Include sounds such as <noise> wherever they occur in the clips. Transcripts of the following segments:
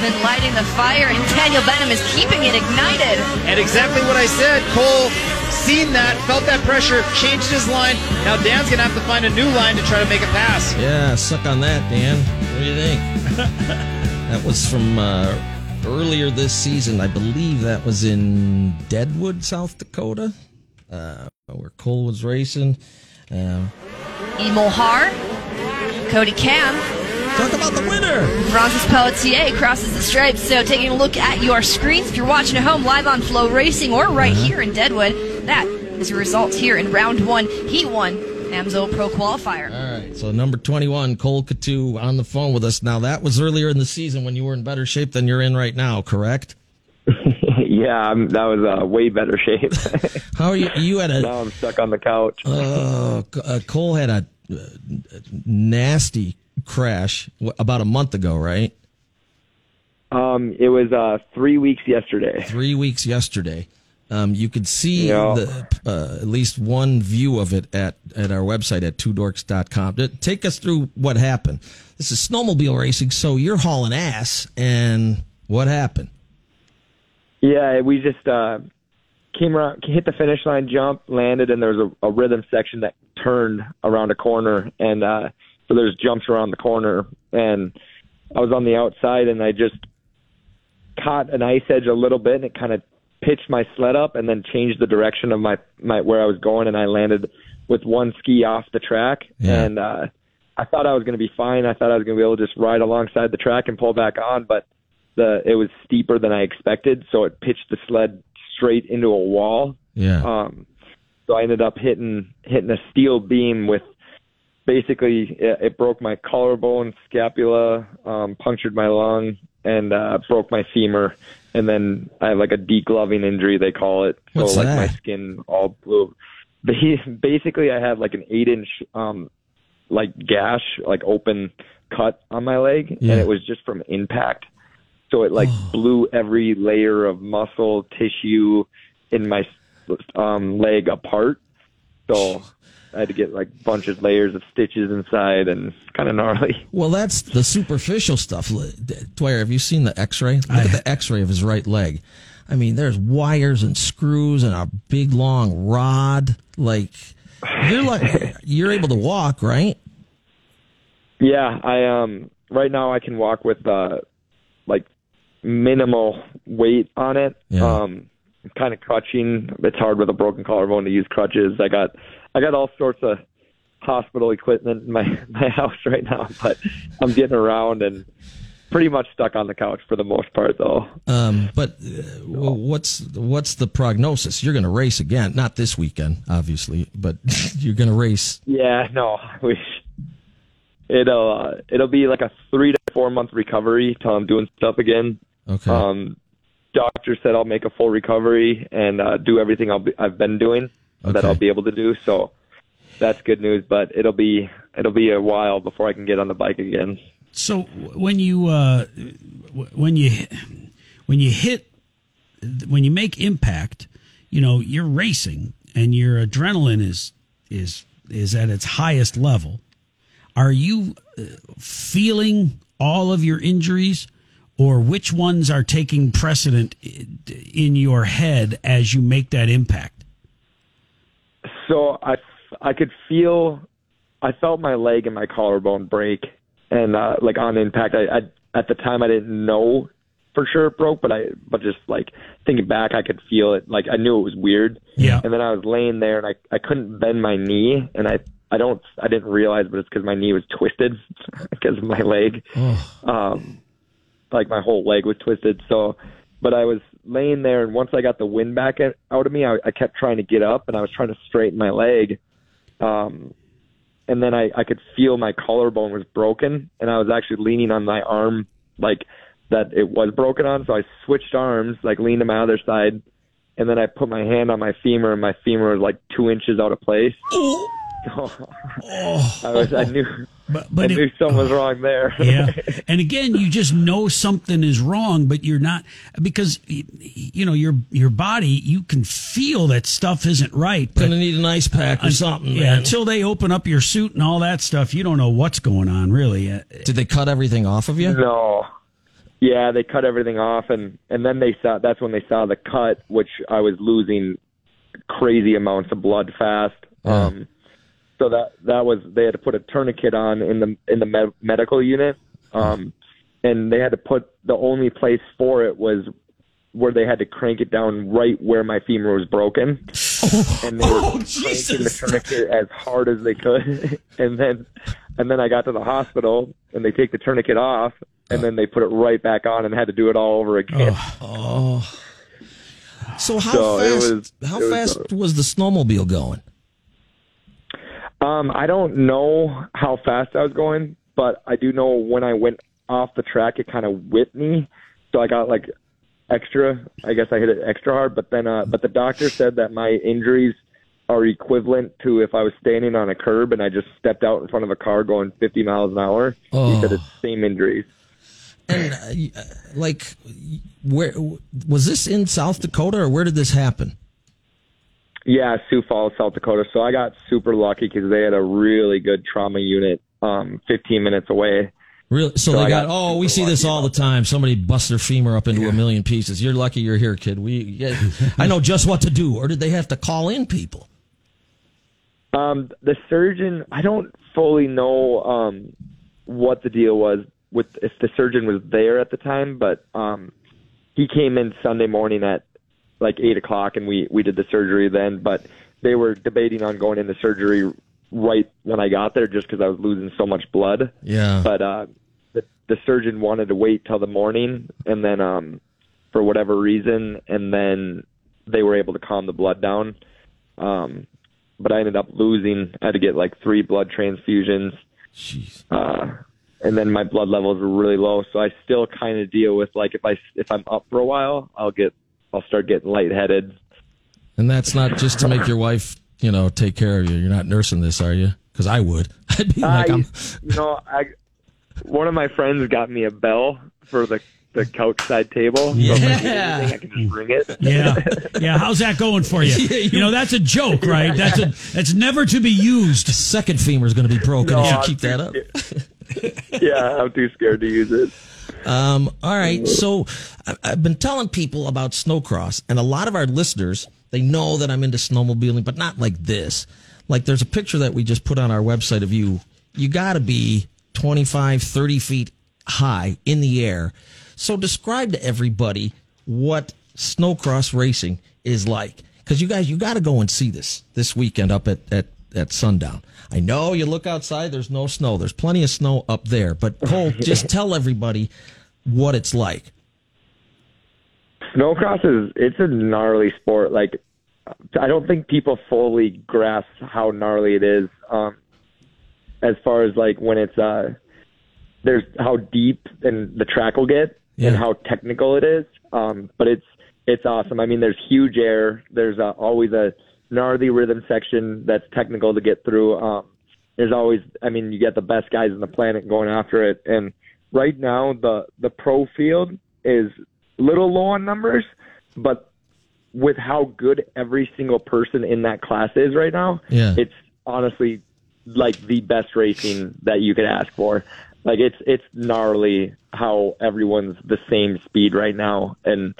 been lighting the fire, and Daniel Benham is keeping it ignited. And exactly what I said, Cole seen that, felt that pressure, changed his line. Now Dan's gonna have to find a new line to try to make a pass. Yeah, suck on that, Dan. What do you think? <laughs> that was from uh, earlier this season. I believe that was in Deadwood, South Dakota, uh, where Cole was racing. Uh, Emil Har, Cody Cam, talk about the winner. Francis Pelletier crosses the stripes. So, taking a look at your screens, if you're watching at home live on FloRacing or right Uh-huh. here in Deadwood, that is your result here in round one. He won AMSO Pro Qualifier. All right, so number 21, Cole Cottew on the phone with us. Now, that was earlier in the season when you were in better shape than you're in right now, correct? <laughs> yeah, I'm, that was uh, way better shape. <laughs> How are you? You had a. <laughs> now I'm stuck on the couch. Uh, uh, Cole had a uh, nasty crash about a month ago, right? Um, it was uh, three weeks yesterday. Three weeks yesterday. Um, you could see the, uh, at least one view of it at, at our website at twodorks.com. Take us through what happened. This is snowmobile racing, so you're hauling ass, and what happened? Yeah, we just uh, came around, hit the finish line, jump, landed, and there was a, a rhythm section that turned around a corner, and uh, so there's jumps around the corner, and I was on the outside, and I just caught an ice edge a little bit, and it kind of pitched my sled up, and then changed the direction of my my where I was going, and I landed with one ski off the track, Yeah. and uh, I thought I was going to be fine. I thought I was going to be able to just ride alongside the track and pull back on, but the it was steeper than I expected, so it pitched the sled straight into a wall. Yeah. Um, so I ended up hitting hitting a steel beam with basically it, it broke my collarbone, scapula, um, punctured my lung, and uh, broke my femur. And then I have like a degloving injury they call it. So What's like that? my skin all blew. Ba- <laughs> Basically, I had like an eight inch um, like gash, like open cut on my leg, Yeah. and it was just from impact. So it like <sighs> blew every layer of muscle tissue in my um, leg apart. So I had to get like bunches of layers of stitches inside, and kind of gnarly. <laughs> Well, that's the superficial stuff. L- D- Dwyer, have you seen the X-ray? Look at the X-ray of his right leg. I mean, there's wires and screws and a big long rod. Like you're like <laughs> you're able to walk, right? Yeah, I um right now I can walk with uh like minimal weight on it. Yeah. Um I'm kind of crutching. It's hard with a broken collarbone to use crutches. I got I got all sorts of hospital equipment in my <laughs> my house right now, but I'm getting around and pretty much stuck on the couch for the most part though. Um, but uh, w- what's what's the prognosis? You're going to race again, not this weekend, obviously, but <laughs> you're going to race. Yeah, no, wish it'll uh, it'll be like a three to four month recovery till I'm doing stuff again. Okay. Um, doctor said I'll make a full recovery and uh, do everything I'll be, I've been doing that I'll be able to do. So that's good news. But it'll be it'll be a while before I can get on the bike again. So when you uh, when you when you hit when you make impact, you know you're racing and your adrenaline is is is at its highest level. Are you uh, feeling all of your injuries, or which ones are taking precedent in your head as you make that impact? So I I could feel I felt my leg and my collarbone break and uh, like on impact. I, I at the time I didn't know for sure it broke, but I but just like thinking back, I could feel it. Like I knew it was weird. Yeah. And then I was laying there and I I couldn't bend my knee, and I I don't I didn't realize, but it's because my knee was twisted <laughs> because of my leg. Um, like my whole leg was twisted. So, but I was laying there, and once I got the wind back out of me, I, I kept trying to get up, and I was trying to straighten my leg. Um, and then I, I could feel my collarbone was broken, and I was actually leaning on my arm, like that it was broken on. So I switched arms, like leaned to my other side, and then I put my hand on my femur, and my femur was like two inches out of place. So <laughs> I was, I knew, But I but knew it, something was wrong there. <laughs> yeah. <laughs> And again, you just know something is wrong, but you're not because you know your your body. You can feel that stuff isn't right. But Going to need an ice pack or something, yeah, man. until they open up your suit and all that stuff, you don't know what's going on really. Uh, Did they cut everything off of you? No. Yeah, they cut everything off, and and then they saw that's when they saw the cut, which I was losing crazy amounts of blood fast. Yeah. Um, so that that was they had to put a tourniquet on in the in the med- medical unit, um, and they had to put the only place for it was where they had to crank it down right where my femur was broken, <laughs> and they were Oh, cranking the tourniquet as hard as they could, <laughs> and then and then I got to the hospital and they take the tourniquet off and then they put it right back on and had to do it all over again. Oh. So how So fast? was- how was, fast was the snowmobile going? Um, I don't know how fast I was going, but I do know when I went off the track, it kind of whipped me, so I got like extra. I guess I hit it extra hard, but then, uh, but the doctor said that my injuries are equivalent to if I was standing on a curb and I just stepped out in front of a car going 50 miles an hour. He said Oh. it's the same injuries. And uh, uh, like, where was this in South Dakota or where did this happen? Yeah, Sioux Falls, South Dakota. So I got super lucky because they had a really good trauma unit, um, 15 minutes away. Really? So, So they got, got oh, we see this all the time. Somebody busts their femur up into a million pieces. You're lucky you're here, kid. We, yeah, I know just what to do. Or did they have to call in people? Um, the surgeon, I don't fully know um, what the deal was with if the surgeon was there at the time, but um, he came in Sunday morning at like eight o'clock, and we we did the surgery then. But they were debating on going into surgery right when I got there, just because I was losing so much blood. Yeah. But uh, the the surgeon wanted to wait till the morning, and then um, for whatever reason, and then they were able to calm the blood down. Um, but I ended up losing. I had to get like three blood transfusions, Jeez. uh, and then my blood levels were really low. So I still kind of deal with like if I if I'm up for a while, I'll get I'll start getting lightheaded. And that's not just to make your wife, you know, take care of you. You're not nursing this, are you? Because I would. <laughs> I'd be like, I, I'm. you know, I one of my friends got me a bell for the the couch side table. So if I need Yeah. anything, I can just ring it. Yeah, yeah. How's that going for <laughs> you? You know, that's a joke, right? That's a that's never to be used. Second femur is going to be broken No, if you I'm keep that up. <laughs> yeah, I'm too scared to use it. Um, all right. So I- I've been telling people about snowcross, and a lot of our listeners, they know that I'm into snowmobiling, but not like this. Like there's a picture that we just put on our website of you. You got to be 25, 30 feet high in the air. So describe to everybody what snowcross racing is like. Because you guys, you got to go and see this this weekend up at, at, at sundown. I know you look outside, there's no snow. There's plenty of snow up there. But Cole, <laughs> just tell everybody what it's like. Snowcross is it's a gnarly sport. Like I don't think people fully grasp how gnarly it is. Um, as far as like when it's uh, there's how deep and the track will get Yeah. and how technical it is. Um, but it's it's awesome. I mean, there's huge air. There's uh, always a gnarly rhythm section that's technical to get through. Um, there's always, I mean, you get the best guys on the planet going after it. And right now, the the pro field is a little low on numbers, but with how good every single person in that class is right now, Yeah. it's honestly like the best racing that you could ask for. Like it's it's gnarly how everyone's the same speed right now, and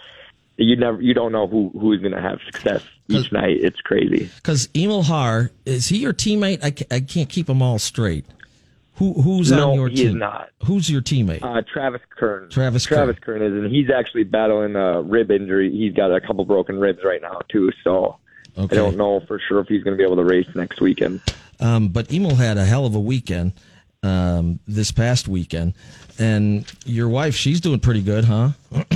you never you don't know who who's going to have success each night. It's crazy. Because Emil Har, is he your teammate? I, I can't keep them all straight. Who Who's No, on your he team? is not. Who's your teammate? Uh, Travis Kern. Travis Travis Kern is, and he's actually battling a rib injury. He's got a couple broken ribs right now too. So Okay. I don't know for sure if he's going to be able to race next weekend. Um, but Emil had a hell of a weekend um, this past weekend. And your wife, she's doing pretty good, huh? <clears throat>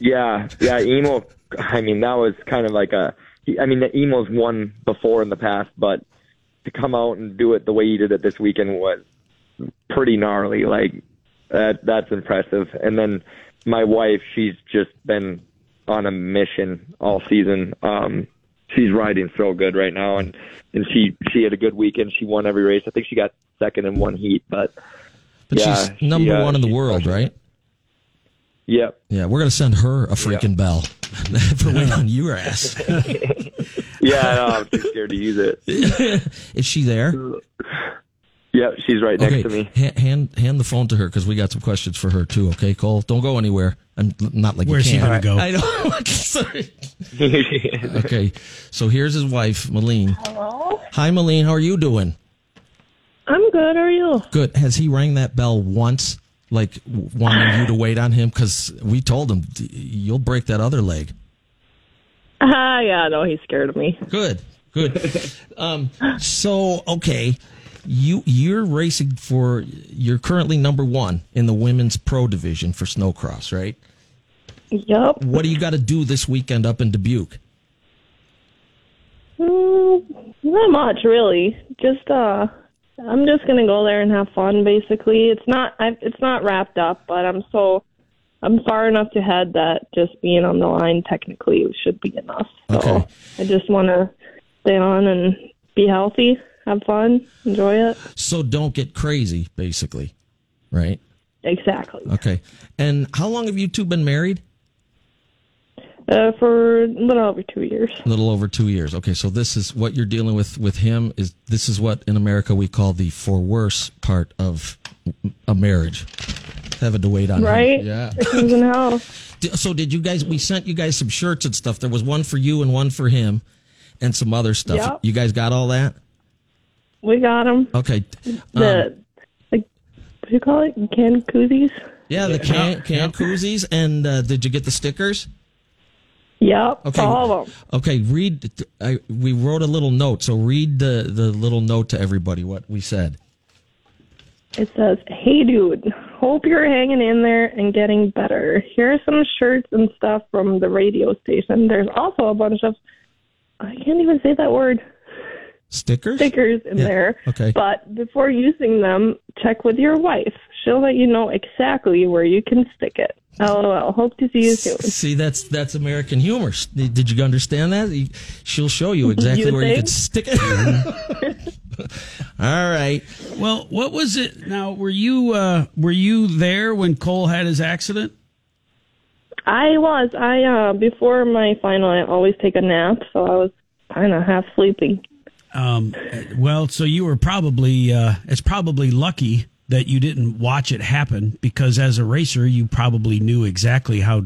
Yeah, yeah, Emo. I mean, that was kind of like a. he- I mean, the Emo's won before in the past, but to come out and do it the way he did it this weekend was pretty gnarly. Like that, that's impressive. And then my wife, she's just been on a mission all season. Um, she's riding so good right now, and and she she had a good weekend. She won every race. I think she got second in one heat, but But Yeah, she's she, number uh, one in the world, right? Yep. Yeah, we're going to send her a freaking bell <laughs> for waiting on your ass. <laughs> Yeah, no, I'm too scared to use it. <laughs> Is she there? Yep, she's right next Okay, to me. ha- hand hand the phone to her because we got some questions for her too. Okay, Cole, don't go anywhere. I'm not like Where's you he can't. gonna go? I know. Sorry. Okay, so here's his wife, Malene. Hello? Hi, Malene. How are you doing? I'm good. How are you? Good. Has he rang that bell once, like wanting you to wait on him? Because we told him you'll break that other leg. Ah, yeah, no, he's scared of me. Good. Good. um, so okay, you you're racing for you're currently number one in the women's pro division for snowcross, right? Yep. What do you got to do this weekend up in Dubuque? Mm, not much, really. Just, uh, I'm just gonna go there and have fun. Basically, it's not, I, it's not wrapped up, but I'm so, I'm far enough ahead that just being on the line technically should be enough. So Okay. I just want to stay on and be healthy, have fun, enjoy it. So don't get crazy, basically, right? Exactly. Okay. And how long have you two been married? Uh, for a little over two years. A little over two years. Okay, so this is what you're dealing with with him. Is this is what in America we call the for worse part of a marriage, having to wait on him. Right? Yeah. Chickens in hell. <laughs> So did you guys? We sent you guys some shirts and stuff. There was one for you and one for him, and some other stuff. Yep. You guys got all that? We got them. Okay. The, Um, like, what do you call it? Can koozies? yeah, the can can koozies. And uh, did you get the stickers? Yep. Okay. All of them. Okay, read. I, we wrote a little note, so read the the little note to everybody what we said. It says, Hey dude, hope you're hanging in there and getting better. Here are some shirts and stuff from the radio station. There's also a bunch of, I can't even say that word, Stickers. stickers in Yeah, there. okay. But before using them, check with your wife. She'll let you know exactly where you can stick it. LOL. Hope to see you soon. See, that's that's American humor. Did you understand that? She'll show you <laughs> exactly You where you think? can stick it. <laughs> All right. Well, what was it? Now, were you uh, were you there when Cole had his accident? I was. I, uh, before my final, I always take a nap, so I was kind of half sleeping. Um, well, so you were probably uh, it's probably lucky that you didn't watch it happen because as a racer, you probably knew exactly how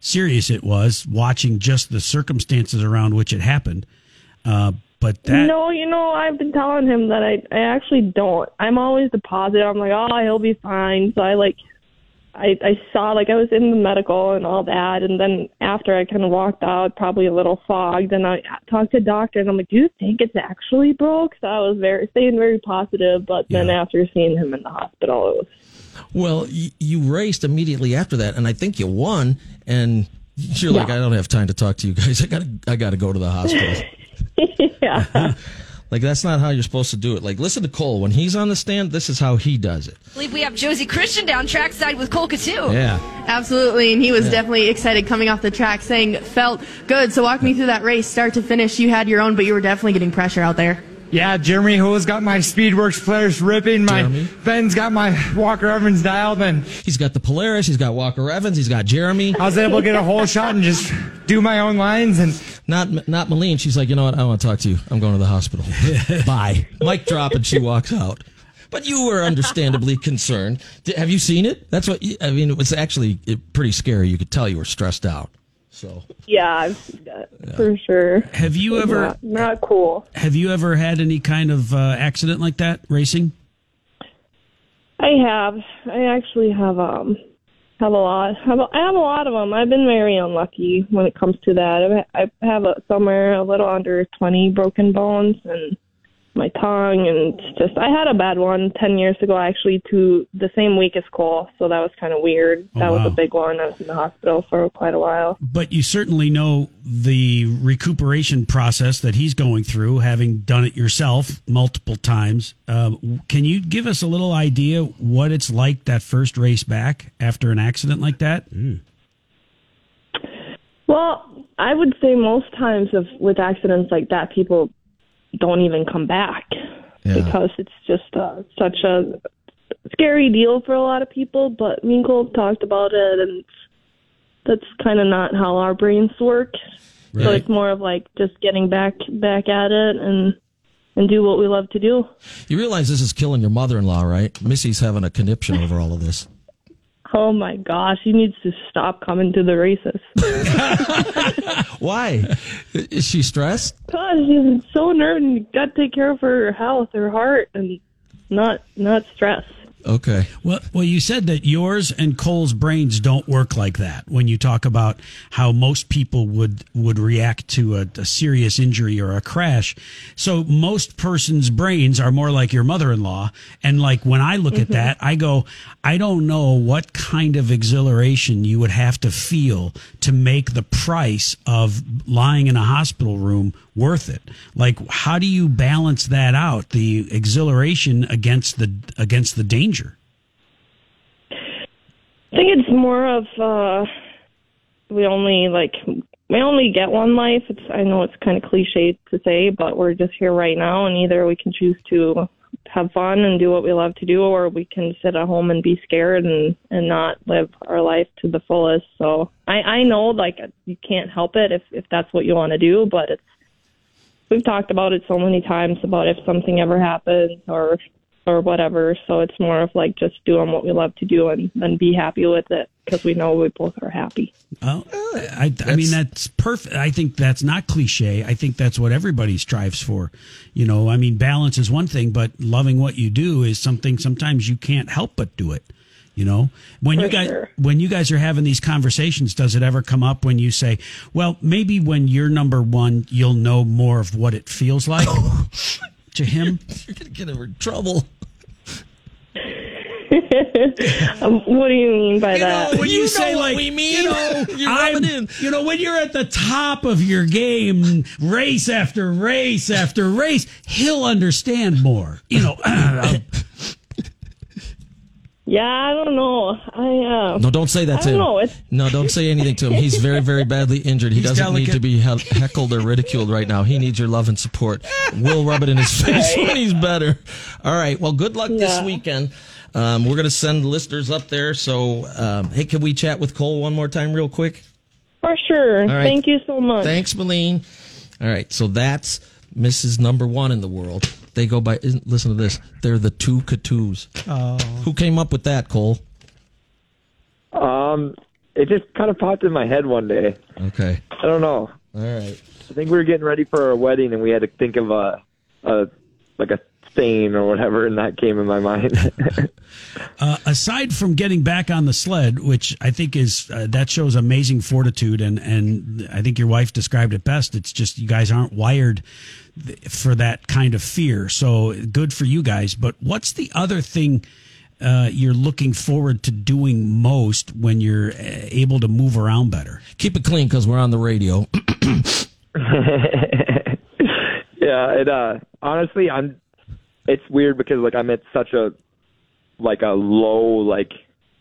serious it was watching just the circumstances around which it happened. Uh, but that no, you know, I've been telling him that I I actually don't. I'm always the positive. I'm like, oh, he'll be fine. So I like, I I saw like I was in the medical and all that, and then after I kind of walked out, probably a little fogged, and I talked to the doctor, and I'm like, do you think it's actually broke? So I was very staying very positive, but then after seeing him in the hospital, it was Well, you, you raced immediately after that, and I think you won. And you're like, I don't have time to talk to you guys. I got to I got to go to the hospital. <laughs> yeah. <laughs> like that's not how you're supposed to do it. Like listen to Cole when he's on the stand. This is how he does it. I believe we have Josie Christian down trackside with Cole Cottew. Yeah. Absolutely, and he was definitely excited coming off the track, saying felt good. So walk me through that race, start to finish. You had your own, but you were definitely getting pressure out there. Yeah, Jeremy Ho's got my Speedworks players ripping. My Jeremy? Ben's got my Walker Evans dialed, and He's got the Polaris. He's got Walker Evans. He's got Jeremy. I was able to get a whole shot and just do my own lines. And Not not Malene. She's like, you know what? I want to talk to you. I'm going to the hospital. <laughs> Bye. Mic drop, and she walks out. But you were understandably concerned. Di- Have you seen it? That's what you, I mean. It was actually uh, pretty scary. You could tell you were stressed out. So Yeah, I've seen that for sure. have you ever Not, not cool. have you ever had any kind of uh, accident like that racing? I have. I actually have um have a lot. Have have a lot of them. I've been very unlucky when it comes to that. I I have a, somewhere a little under twenty broken bones and my tongue and just I had a bad one ten years ago actually to the same week as Cole, so that was kind of weird. Oh, that was a big one. I was in the hospital for quite a while. But you certainly know the recuperation process that he's going through, having done it yourself multiple times. Um, can you give us a little idea what it's like that first race back after an accident like that? Well, I would say most times of with accidents like that, people don't even come back Yeah. because it's just uh, such a scary deal for a lot of people. But me and Cole talked about it, and that's kind of not how our brains work. So it's more of like just getting back back at it and and do what we love to do. You realize this is killing your mother-in-law, right? Missy's having a conniption over all of this. Oh my gosh, he needs to stop coming to the races. <laughs> Why? Is she stressed? Cause she's so nervous. and You got to take care of her health, her heart, and not not stress. Okay. Well, well, you said that yours and Cole's brains don't work like that. When you talk about how most people would would react to a, a serious injury or a crash, so most person's brains are more like your mother-in-law. And like when I look at mm-hmm. that, I go, I don't know what kind of exhilaration you would have to feel to make the price of lying in a hospital room worth it. Like, how do you balance that out? The exhilaration against the against the danger. I think it's more of uh we only like we only get one life. It's I know it's kind of cliche to say, but we're just here right now, and either we can choose to have fun and do what we love to do, or we can sit at home and be scared and and not live our life to the fullest. So I I know like you can't help it if if that's what you want to do, but it's we've talked about it so many times about if something ever happens or or whatever. So it's more of like just doing what we love to do and then be happy with it because we know we both are happy. Oh, I, I mean that's perfect. I think that's not cliche. I think that's what everybody strives for. You know, I mean, balance is one thing, but loving what you do is something. Sometimes you can't help but do it. You know, when For you guys sure. when you guys are having these conversations, does it ever come up when you say, "Well, maybe when you're number one, you'll know more of what it feels like"? <laughs> to him, You're gonna get her in trouble. <laughs> Um, what do you mean by that? when you, You say what like we mean. you know, You're I'm, in. you know, when you're at the top of your game, race after race after race, he'll understand more. You know, <clears throat> yeah, I don't know. I uh, No, don't say that I to don't him. know. It's No, don't say anything to him. He's very, very badly injured. He He's doesn't need to be he- heckled or ridiculed right now. He needs your love and support. We'll rub it in his face when he's better. All right. Well, good luck this weekend. Um, we're going to send listeners up there. So, um, hey, can we chat with Cole one more time, real quick? for sure. right. Thank you so much. Thanks, Malene. All right. So that's Mrs. Number One in the world. They go by, isn't- listen to this. They're the two Cottews. Oh. Who came up with that, Cole? Um, it just kind of popped in my head one day. Okay. I don't know. All right. I think we were getting ready for our wedding, and we had to think of a, a like a stain or whatever, and that came in my mind. <laughs> uh, aside from getting back on the sled, which I think is uh, that shows amazing fortitude, and and I think your wife described it best. It's just you guys aren't wired for that kind of fear. So good for you guys. But what's the other thing? Uh, you're looking forward to doing most when you're uh, able to move around better. Keep it clean because we're on the radio. <laughs> yeah, it uh honestly I'm it's weird because like I'm at such a like a low like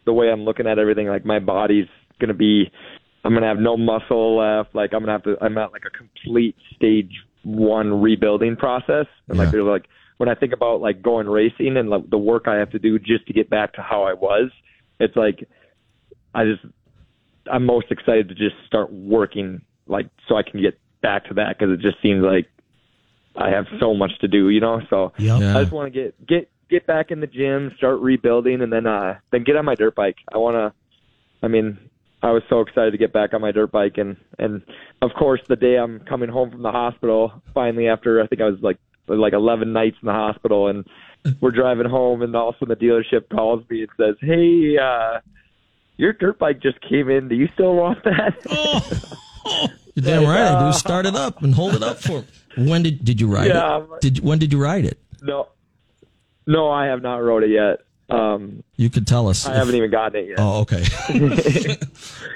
the way I'm looking at everything like my body's going to be I'm going to have no muscle left like I'm going to have to I'm at like a complete stage 1 rebuilding process and like Yeah. there's like when I think about like going racing and like the work I have to do just to get back to how I was it's like I just I'm most excited to just start working like so I can get back to that because it just seems like I have so much to do, you know. So. Yeah. I just want to get get get back in the gym, start rebuilding, and then uh then get on my dirt bike. I want to. I mean, I was so excited to get back on my dirt bike, and and of course the day I'm coming home from the hospital, finally after I think I was like like 11 nights in the hospital, and we're driving home, and all of a sudden the dealership calls me and says, "Hey." uh your dirt bike just came in. Do you still want that? <laughs> You're damn right I do. Start it up and hold it up for. When did did you ride Yeah, it? Did when did you ride it? No, no, I have not rode it yet. Um, You could tell us. I if- haven't even gotten it yet. Oh, okay. <laughs>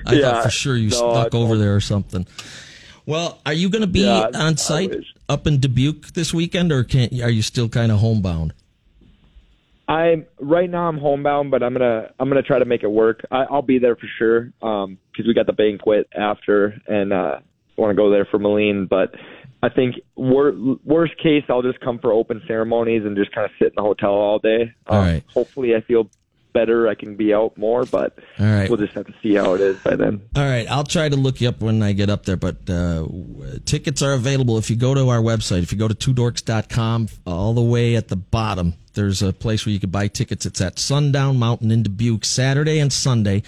I Yeah, thought for sure you no, snuck over there or something. Well, are you going to be Yeah, on site up in Dubuque this weekend, or can are you still kind of homebound? I'm right now. I'm homebound, but I'm gonna I'm gonna try to make it work. I, I'll be there for sure because we got the banquet after, and uh, want to go there for Malene. But I think wor- worst case, I'll just come for open ceremonies and just kind of sit in the hotel all day. Um, right. Hopefully, I feel better, I can be out more. But All right. we'll just have to see how it is by then. All right, I'll try to look you up when I get up there, but uh, tickets are available if you go to our website. If you go to twodorks.com, all the way at the bottom, there's a place where you can buy tickets. It's at Sundown Mountain in Dubuque, Saturday and Sunday.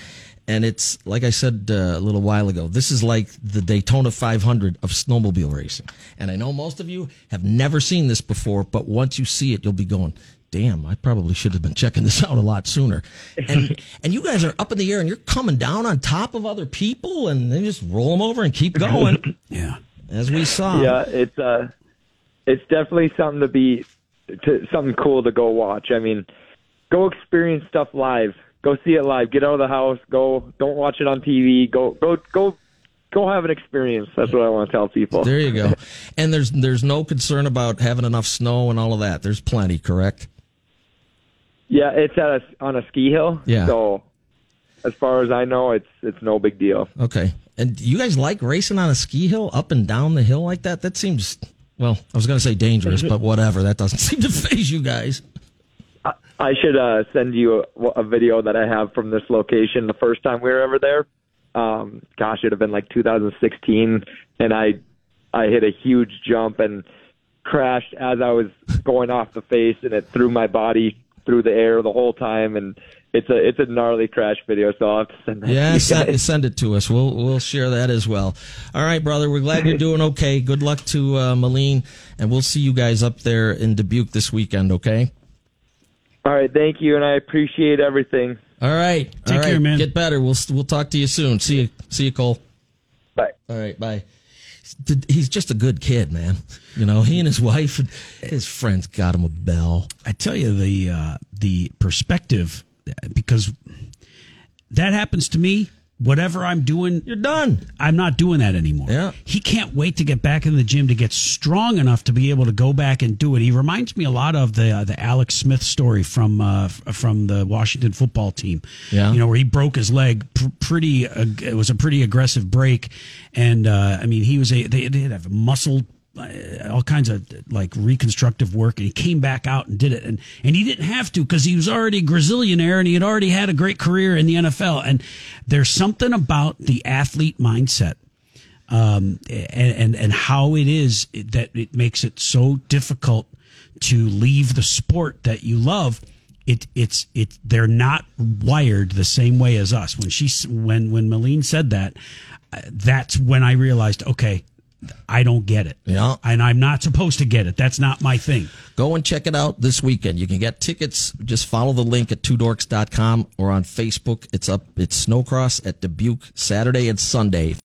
And it's, like I said uh, a little while ago, this is like the Daytona 500 of snowmobile racing. And I know most of you have never seen this before, but once you see it, you'll be going, damn, I probably should have been checking this <laughs> out a lot sooner. And <laughs> and you guys are up in the air and you're coming down on top of other people and they just roll them over and keep going. <laughs> Yeah. As we saw. Yeah, it's uh, it's definitely something to be, to, something cool to go watch. I mean, go experience stuff live. Go see it live. Get out of the house. Go. Don't watch it on TV. Go. Go. Go. Go have an experience. That's what I want to tell people. There you go. <laughs> And there's there's no concern about having enough snow and all of that. There's plenty, correct? Yeah, it's at a, on a ski hill. Yeah. So, as far as I know, it's it's no big deal. Okay. And you guys like racing on a ski hill up and down the hill like that? That seems well, I was going to say dangerous, <laughs> but whatever. That doesn't <laughs> seem to phase you guys. I, I should uh, send you a, a video that I have from this location. The first time we were ever there, um, gosh, it'd have been like 2016, and I I hit a huge jump and crashed as I was going off the face, and it threw my body through the air the whole time, and it's a it's a gnarly crash video. So I'll have to send that. to Yeah, you send, send it to us. We'll we'll share that as well. All right, brother. We're glad you're doing okay. Good luck to uh, Malene, and we'll see you guys up there in Dubuque this weekend. Okay. All right, thank you, and I appreciate everything. All right. Take All right. care, man. Get better. We'll we'll talk to you soon. See you. See you, Cole. Bye. All right. Bye. He's just a good kid, man. You know, he and his wife and his friends got him a bell. I tell you the uh, the perspective because that happens to me. Whatever I'm doing, You're done. I'm not doing that anymore. Yeah. He can't wait to get back in the gym to get strong enough to be able to go back and do it. He reminds me a lot of the uh, the Alex Smith story from uh, from the Washington football team. Yeah. You know where he broke his leg. Pr- pretty. Uh, it was a pretty aggressive break, and uh, I mean he was a they did have a muscle. Uh, all kinds of like reconstructive work, and he came back out and did it, and and he didn't have to because he was already a Brazilianaire and he had already had a great career in the NFL. And there's something about the athlete mindset um, and, and and how it is that it makes it so difficult to leave the sport that you love. It it's it they're not wired the same way as us. When she when when Malene said that, uh, that's when I realized okay. I don't get it. Yeah. And I'm not supposed to get it. That's not my thing. Go and check it out this weekend. You can get tickets. Just follow the link at twodorks.com or on Facebook. It's up. It's Snowcross at Dubuque Saturday and Sunday.